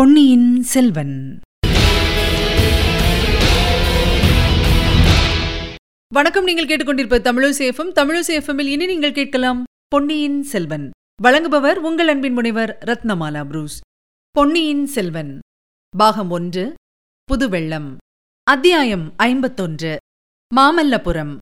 பொன்னியின் செல்வன். வணக்கம் நீங்கள் கேட்டுக்கொண்டிருப்ப தமிழசேஃபம் தமிழசேஃபமில் இனி நீங்கள் கேட்கலாம் பொன்னியின் செல்வன். வழங்குபவர் உங்கள் அன்பின் முனைவர் ரத்னமாலா புரூஸ். பொன்னியின் செல்வன். பாகம் ஒன்று புதுவெள்ளம். அத்தியாயம் ஐம்பத்தொன்று மாமல்லபுரம்.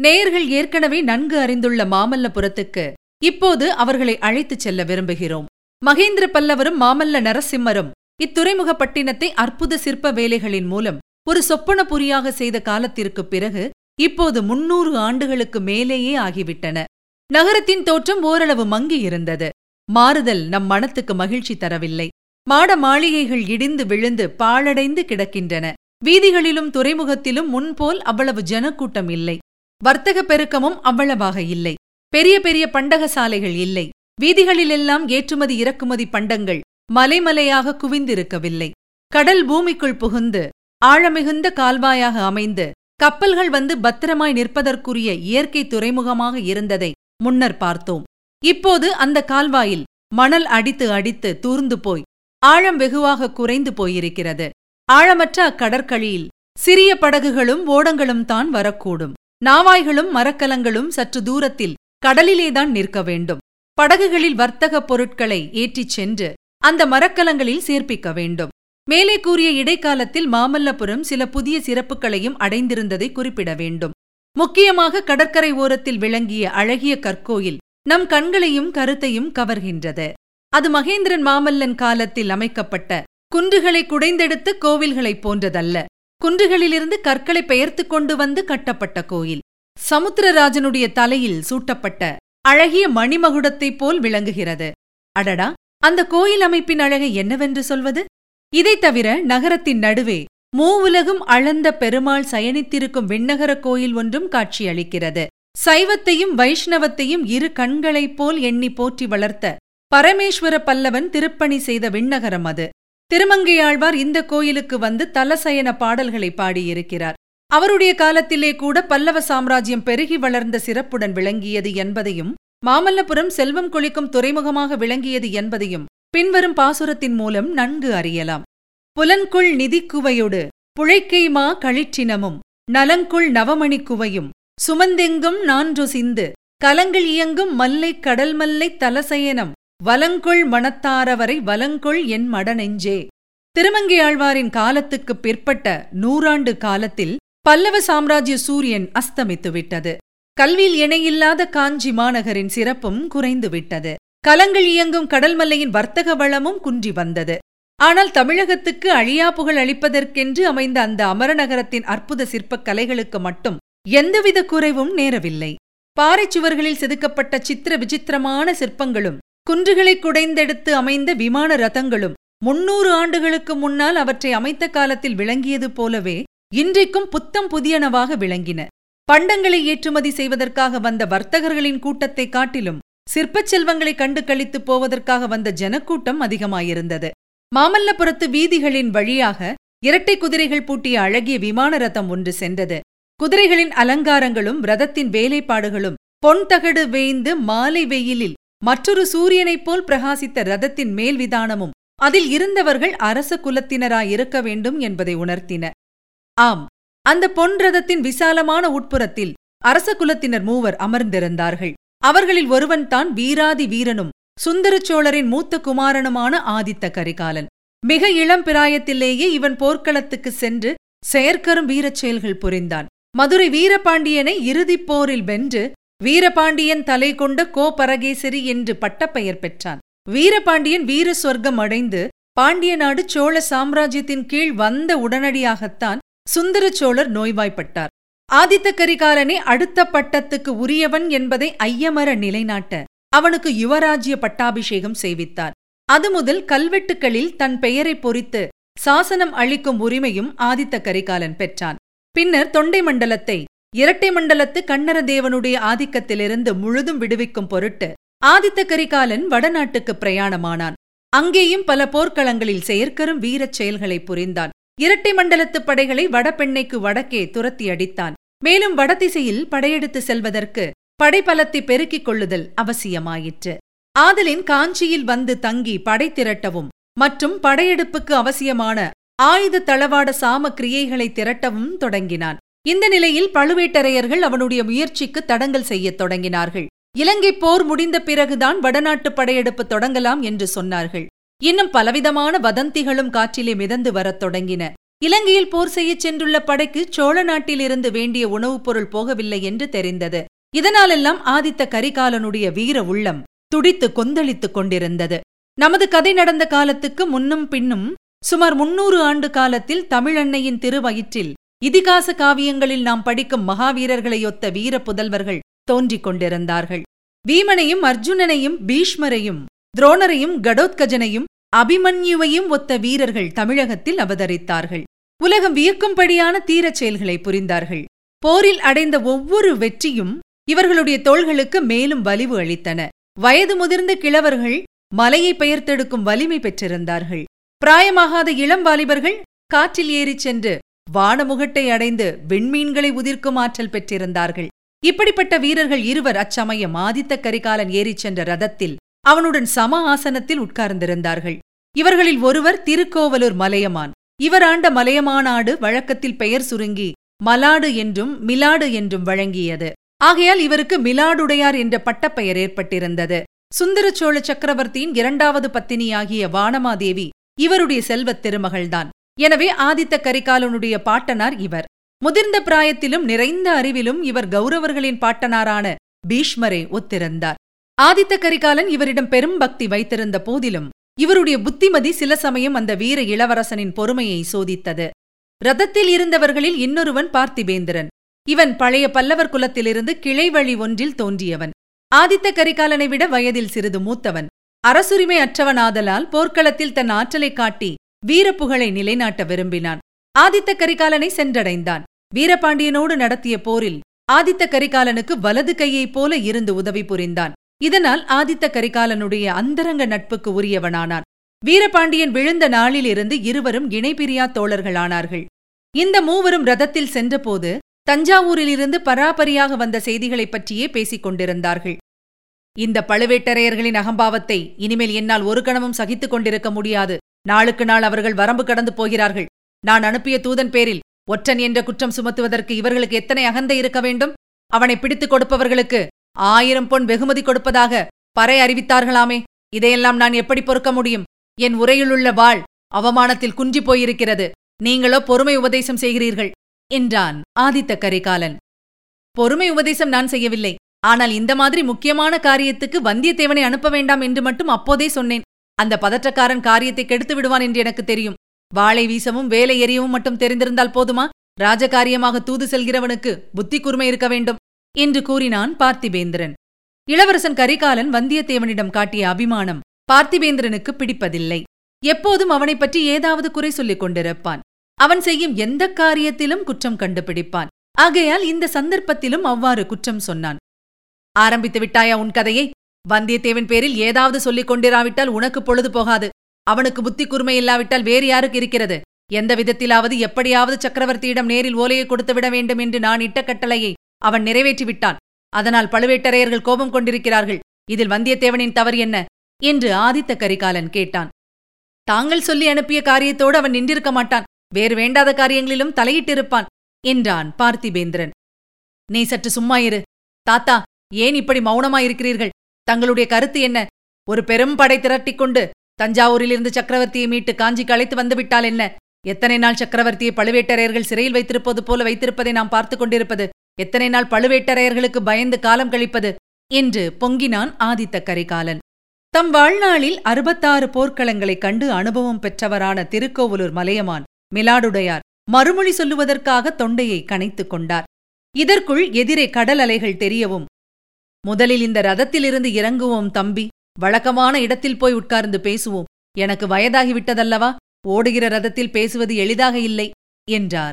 நேயர்கள் ஏற்கனவே நன்கு அறிந்துள்ள மாமல்லபுரத்துக்கு இப்போது அவர்களை அழைத்துச் செல்ல விரும்புகிறோம். மகேந்திர பல்லவரும் மாமல்ல நரசிம்மரும் இத்துறைமுகப்பட்டினத்தை அற்புத சிற்ப வேலைகளின் மூலம் ஒரு சொப்பனபுரியாக செய்த காலத்திற்குப் பிறகு இப்போது முன்னூறு ஆண்டுகளுக்கு மேலேயே ஆகிவிட்டன. நகரத்தின் தோற்றம் ஓரளவு மங்கி இருந்தது. மாறுதல் நம் மனத்துக்கு மகிழ்ச்சி தரவில்லை. மாட மாளிகைகள் இடிந்து விழுந்து பாழடைந்து கிடக்கின்றன. வீதிகளிலும் துறைமுகத்திலும் முன்போல் அவ்வளவு ஜனக்கூட்டம் இல்லை. வர்த்தக பெருக்கமும் அவ்வளவாக இல்லை. பெரிய பெரிய பண்டக சாலைகள் இல்லை. வீதிகளிலெல்லாம் ஏற்றுமதி இறக்குமதி பண்டங்கள் மலைமலையாக குவிந்திருக்கவில்லை. கடல் பூமிக்குள் புகுந்து ஆழமிகுந்த கால்வாயாக அமைந்து கப்பல்கள் வந்து பத்திரமாய் நிற்பதற்குரிய இயற்கை துறைமுகமாக இருந்ததை முன்னர் பார்த்தோம். இப்போது அந்த கால்வாயில் மணல் அடித்து அடித்து தூர்ந்து போய் ஆழம் வெகுவாக குறைந்து போயிருக்கிறது. ஆழமற்ற அக்கடற்கழியில் சிறிய படகுகளும் ஓடங்களும் தான் வரக்கூடும். நாவாய்களும் மரக்கலங்களும் சற்று தூரத்தில் கடலிலேதான் நிற்க வேண்டும். படகுகளில் வர்த்தகப் பொருட்களை ஏற்றிச் சென்று அந்த மரக்கலங்களில் சேர்ப்பிக்க வேண்டும். மேலே கூறிய இடைக்காலத்தில் மாமல்லபுரம் சில புதிய சிறப்புகளையும் அடைந்திருந்ததை குறிப்பிட வேண்டும். முக்கியமாக கடற்கரை ஓரத்தில் விளங்கிய அழகிய கற்கோயில் நம் கண்களையும் கருத்தையும் கவர்கின்றது. அது மகேந்திரன் மாமல்லன் காலத்தில் அமைக்கப்பட்ட குன்றுகளை குடைந்தெடுத்த கோவில்களைப் போன்றதல்ல. குன்றுகளிலிருந்து கற்களை பெயர்த்துக் கொண்டு வந்து கட்டப்பட்ட கோயில். சமுத்திரராஜனுடைய தலையில் சூட்டப்பட்ட அழகிய மணிமகுடத்தைப் போல் விளங்குகிறது. அடடா! அந்த கோயில் அமைப்பின் அழகை என்னவென்று சொல்வது? இதைத் தவிர நகரத்தின் நடுவே மூவுலகும் அளந்த பெருமாள் சயனித்திருக்கும் விண்ணகர கோயில் ஒன்றும் காட்சியளிக்கிறது. சைவத்தையும் வைஷ்ணவத்தையும் இரு கண்களைப் போல் எண்ணி போற்றி வளர்த்த பரமேஸ்வர பல்லவன் திருப்பணி செய்த விண்ணகரம் அது. திருமங்கையாழ்வார் இந்த கோயிலுக்கு வந்து தலசயன பாடல்களை பாடியிருக்கிறார். அவருடைய காலத்திலே கூட பல்லவ சாம்ராஜ்யம் பெருகி வளர்ந்த சிறப்புடன் விளங்கியது என்பதையும் மாமல்லபுரம் செல்வம் கொளிக்கும் துறைமுகமாக விளங்கியது என்பதையும் பின்வரும் பாசுரத்தின் மூலம் நன்கு அறியலாம். புலன்குள் நிதிக்குவையொடு புழைக்கைமா களிற்றினமும் நலங்குள் நவமணி குவையும் சுமந்தெங்கும் நான்று சிந்து கலங்கள் இயங்கும் மல்லை கடல் மல்லை தலசயனம் வலங்கொள் மணத்தாரவரை வலங்கொள் என் மடநெஞ்சே. திருமங்கையாழ்வாரின் காலத்துக்குப் பிற்பட்ட நூறாண்டு காலத்தில் பல்லவ சாம்ராஜ்ய சூரியன் அஸ்தமித்து விட்டது. கல்வியில் இணையில்லாத காஞ்சி மாநகரின் சிறப்பும் குறைந்து விட்டது. கலங்கள் இயங்கும் கடல்மல்லையின் வர்த்தக வளமும் குன்றி வந்தது. ஆனால் தமிழகத்துக்கு அழியா புகழ் அளிப்பதற்கென்று அமைந்த அந்த அமரநகரத்தின் அற்புத சிற்பக் கலைகளுக்கு மட்டும் எந்தவித குறைவும் நேரவில்லை. பாறைச் சுவர்களில் செதுக்கப்பட்ட சித்திர விசித்திரமான சிற்பங்களும் குன்றுகளை குடைந்தெடுத்து அமைந்த விமான ரதங்களும் முன்னூறு ஆண்டுகளுக்கு முன்னால் அவற்றை அமைத்த காலத்தில் விளங்கியது போலவே இன்றைக்கும் புத்தம் புதியனவாக விளங்கின. பண்டங்களை ஏற்றுமதி செய்வதற்காக வந்த வர்த்தகர்களின் கூட்டத்தைக் காட்டிலும் சிற்பச் செல்வங்களை கண்டு கழித்துப் போவதற்காக வந்த ஜனக்கூட்டம் அதிகமாயிருந்தது. மாமல்லபுரத்து வீதிகளின் வழியாக இரட்டை குதிரைகள் பூட்டிய அழகிய விமான ரதம் ஒன்று சென்றது. குதிரைகளின் அலங்காரங்களும் ரதத்தின் வேலைப்பாடுகளும் பொன் தகடு வேய்ந்து மாலை வெயிலில் மற்றொரு சூரியனைப் போல் பிரகாசித்த ரதத்தின் மேல் விதானமும் அதில் இருந்தவர்கள் அரச குலத்தினராயிருக்க வேண்டும் என்பதை உணர்த்தின. ஆம். அந்த பொன் ரதத்தின் விசாலமான உட்புறத்தில் அரச குலத்தினர் மூவர் அமர்ந்திருந்தார்கள். அவர்களில் ஒருவன் தான் வீராதி வீரனும் சுந்தரச்சோழரின் மூத்த குமாரனுமான ஆதித்த கரிகாலன். மிக இளம் பிராயத்திலேயே இவன் போர்க்களத்துக்கு சென்று செயற்கரும் வீரச் செயல்கள் புரிந்தான். மதுரை வீரபாண்டியனை இறுதிப் போரில் வென்று வீரபாண்டியன் தலை கொண்ட கோபரகேசரி என்று பட்டப்பெயர் பெற்றான். வீரபாண்டியன் வீர சொர்க்கம் அடைந்து பாண்டிய நாடு சோழ சாம்ராஜ்யத்தின் கீழ் வந்த உடனடியாகத்தான் சுந்தர சோழர் நோய்வாய்ப்பட்டார். ஆதித்த கரிகாலனே அடுத்த பட்டத்துக்கு உரியவன் என்பதை ஐயமர நிலைநாட்ட அவனுக்கு யுவராஜ்ய பட்டாபிஷேகம் செய்வித்தார் அது முதல் கல்வெட்டுக்களில் தன் பெயரை பொறித்து சாசனம் அளிக்கும் உரிமையும் ஆதித்த கரிகாலன் பெற்றான். பின்னர் தொண்டை மண்டலத்தை இரட்டை மண்டலத்து கண்ணரதேவனுடைய ஆதிக்கத்திலிருந்து முழுதும் விடுவிக்கும் பொருட்டு ஆதித்த கரிகாலன் வடநாட்டுக்கு பிரயாணமானான். அங்கேயும் பல போர்க்களங்களில் செயற்கரும் வீரச் செயல்களை புரிந்தான். இரட்டை மண்டலத்துப் படைகளை வடபெண்ணைக்கு வடக்கே துரத்தி அடித்தான். மேலும் வடதிசையில் படையெடுத்து செல்வதற்கு படைபலத்தை பெருக்கிக் கொள்ளுதல் அவசியமாயிற்று. ஆதலின் காஞ்சியில் வந்து தங்கி படை திரட்டவும் மற்றும் படையெடுப்புக்கு அவசியமான ஆயுத தளவாட சாம கிரியைகளை திரட்டவும் தொடங்கினான். இந்த நிலையில் பழுவேட்டரையர்கள் அவனுடைய முயற்சிக்கு தடங்கல் செய்யத் தொடங்கினார்கள். இலங்கை போர் முடிந்த பிறகுதான் வடநாட்டு படையெடுப்பு தொடங்கலாம் என்று சொன்னார்கள். இன்னும் பலவிதமான வதந்திகளும் காற்றிலே மிதந்து வரத் தொடங்கின. இலங்கையில் போர் செய்யச் சென்றுள்ள படைக்கு சோழ நாட்டிலிருந்து வேண்டிய உணவுப் பொருள் போகவில்லை என்று தெரிந்தது. இதனாலெல்லாம் ஆதித்த கரிகாலனுடைய வீர உள்ளம் துடித்து கொந்தளித்துக் கொண்டிருந்தது. நமது கதை நடந்த காலத்துக்கு முன்னும் பின்னும் சுமார் முன்னூறு ஆண்டு காலத்தில் தமிழன்னையின் திருவயிற்றில் இதிகாச காவியங்களில் நாம் படிக்கும் மகாவீரர்களையொத்த வீர புதல்வர்கள் தோன்றிக் கொண்டிருந்தார்கள். வீமனையும் அர்ஜுனனையும் பீஷ்மரையும் துரோணரையும் கடோத்கஜனையும் அபிமன்யுவையும் ஒத்த வீரர்கள் தமிழகத்தில் அவதரித்தார்கள். உலகம் வியக்கும்படியான தீரச் செயல்களை புரிந்தார்கள். போரில் அடைந்த ஒவ்வொரு வெற்றியும் இவர்களுடைய தோள்களுக்கு மேலும் வலிவு அளித்தன. வயது முதிர்ந்த கிழவர்கள் மலையை பெயர்த்தெடுக்கும் வலிமை பெற்றிருந்தார்கள். பிராயமாகாத இளம் வாலிபர்கள் காற்றில் ஏறிச் சென்று வானமுகட்டை அடைந்து விண்மீன்களை உதிர்க்கும் ஆற்றல் பெற்றிருந்தார்கள். இப்படிப்பட்ட வீரர்கள் இருவர் அச்சமயம் ஆதித்த கரிகாலன் ஏறிச் சென்ற ரதத்தில் அவனுடன் சம ஆசனத்தில் உட்கார்ந்திருந்தார்கள். இவர்களில் ஒருவர் திருக்கோவலூர் மலையமான். இவர் ஆண்ட மலையமானாடு வழக்கத்தில் பெயர் சுருங்கி மலாடு என்றும் மிலாடு என்றும் வழங்கியது. ஆகையால் இவருக்கு மிலாடுடையார் என்ற பட்டப்பெயர் ஏற்பட்டிருந்தது. சுந்தர சோழ சக்கரவர்த்தியின் இரண்டாவது பத்தினியாகிய வானமாதேவி இவருடைய செல்வத் திருமகள்தான். எனவே ஆதித்த கரிகாலனுடைய பாட்டனார் இவர். முதிர்ந்த பிராயத்திலும் நிறைந்த அறிவிலும் இவர் கௌரவர்களின் பாட்டனாரான பீஷ்மரை ஒத்திருந்தார். ஆதித்த கரிகாலன் இவரிடம் பெரும் பக்தி வைத்திருந்த போதிலும் இவருடைய புத்திமதி சில சமயம் அந்த வீர இளவரசனின் பொறுமையை சோதித்தது. ரதத்தில் இருந்தவர்களில் இன்னொருவன் பார்த்திபேந்திரன். இவன் பழைய பல்லவர் குலத்திலிருந்து கிளை வழி ஒன்றில் தோன்றியவன். ஆதித்த கரிகாலனை விட வயதில் சிறிது மூத்தவன். அரசுரிமை அற்றவனாதலால் போர்க்களத்தில் தன் ஆற்றலைக் காட்டி வீரப்புகழை நிலைநாட்ட விரும்பினான். ஆதித்த கரிகாலனை சென்றடைந்தான். வீரபாண்டியனோடு நடத்திய போரில் ஆதித்த கரிகாலனுக்கு வலது கையைப் போல இருந்து உதவி புரிந்தான். இதனால் ஆதித்த கரிகாலனுடைய அந்தரங்க நட்புக்கு உரியவனானான். வீரபாண்டியன் விழுந்த நாளிலிருந்து இருவரும் இணைபிரியா தோழர்களானார்கள். இந்த மூவரும் ரதத்தில் சென்றபோது தஞ்சாவூரிலிருந்து பராபரியாக வந்த செய்திகளைப் பற்றியே பேசிக் கொண்டிருந்தார்கள். இந்த பழுவேட்டரையர்களின் அகம்பாவத்தை இனிமேல் என்னால் ஒரு கணமும் சகித்துக் கொண்டிருக்க முடியாது. நாளுக்கு நாள் அவர்கள் வரம்பு கடந்து போகிறார்கள். நான் அனுப்பிய தூதன் பேரில் ஒற்றன் என்ற குற்றம் சுமத்துவதற்கு இவர்களுக்கு எத்தனை அகந்தை இருக்க வேண்டும்? அவனை பிடித்துக் கொடுப்பவர்களுக்கு ஆயிரம் பொன் வெகுமதி கொடுப்பதாக பறை அறிவித்தார்களாமே. இதையெல்லாம் நான் எப்படி பொறுக்க முடியும்? என் உரையிலுள்ள வாழ் அவமானத்தில் குஞ்சி போயிருக்கிறது. நீங்களோ பொறுமை உபதேசம் செய்கிறீர்கள் என்றான் ஆதித்த கரிகாலன். பொறுமை உபதேசம் நான் செய்யவில்லை. ஆனால் இந்த மாதிரி முக்கியமான காரியத்துக்கு வந்தியத்தேவனை அனுப்ப வேண்டாம் என்று மட்டும் அப்போதே சொன்னேன். அந்த பதற்றக்காரன் காரியத்தை கெடுத்து விடுவான் என்று எனக்கு தெரியும். வாளை வீசவும் வேலை எறியவும் மட்டும் தெரிந்திருந்தால் போதுமா? ராஜகாரியமாக தூது செல்கிறவனுக்கு புத்தி கூர்மை இருக்க வேண்டும். என்று கூறினான் பார்த்திபேந்திரன். இளவரசன் கரிகாலன் வந்தியத்தேவனிடம் காட்டிய அபிமானம் பார்த்திபேந்திரனுக்கு பிடிப்பதில்லை. எப்போதும் அவனைப் பற்றி ஏதாவது குறை சொல்லிக் கொண்டிருப்பான். அவன் செய்யும் எந்த காரியத்திலும் குற்றம் கண்டுபிடிப்பான். ஆகையால் இந்த சந்தர்ப்பத்திலும் அவ்வாறு குற்றம் சொன்னான். ஆரம்பித்து விட்டாயா உன் கதையை? வந்தியத்தேவன் பேரில் ஏதாவது சொல்லிக் கொண்டிராவிட்டால் உனக்கு பொழுது போகாது. அவனுக்கு புத்தி கூர்மை இல்லாவிட்டால் வேறு யாருக்கு இருக்கிறது? எந்த விதத்திலாவது எப்படியாவது சக்கரவர்த்தியிடம் நேரில் ஓலையை கொடுத்து விட வேண்டும் என்று நான் இட்ட கட்டளையை அவன் நிறைவேற்றி விட்டான் அதனால் பழுவேட்டரையர்கள் கோபம் கொண்டிருக்கிறார்கள். இதில் வந்தியத்தேவனின் தவறு என்ன? என்று ஆதித்த கரிகாலன் கேட்டான். தாங்கள் சொல்லி அனுப்பிய காரியத்தோடு அவன் நின்றிருக்க மாட்டான். வேறு வேண்டாத காரியங்களிலும் தலையிட்டிருப்பான் என்றான் பார்த்திபேந்திரன். நீ சற்று சும்மா இரு. தாத்தா ஏன் இப்படி மௌனமாயிருக்கிறீர்கள்? தங்களுடைய கருத்து என்ன? ஒரு பெரும் படை திரட்டிக் கொண்டு தஞ்சாவூரிலிருந்து சக்கரவர்த்தியை மீட்டு காஞ்சிக்கு அழைத்து வந்துவிட்டால் என்ன? எத்தனை நாள் சக்கரவர்த்தியை பழுவேட்டரையர்கள் சிறையில் வைத்திருப்பது போல வைத்திருப்பதை நாம் பார்த்துக் கொண்டிருப்பது? எத்தனை நாள் பழுவேட்டரையர்களுக்கு பயந்து காலம் கழிப்பது? என்று பொங்கினான் ஆதித்த கரிகாலன். தம் வாழ்நாளில் அறுபத்தாறு போர்க்களங்களைக் கண்டு அனுபவம் பெற்றவரான திருக்கோவலூர் மலையமான் மிலாடுடையார் மறுமொழி சொல்லுவதற்காக தொண்டையை கனைத்துக் கொண்டார். இதற்குள் எதிரே கடல் அலைகள் தெரியவும் முதலில் இந்த ரதத்திலிருந்து இறங்குவோம் தம்பி வழக்கமான இடத்தில் போய் உட்கார்ந்து பேசுவோம். எனக்கு வயதாகிவிட்டதல்லவா? ஓடுகிற ரதத்தில் பேசுவது எளிதாக இல்லை என்றார்.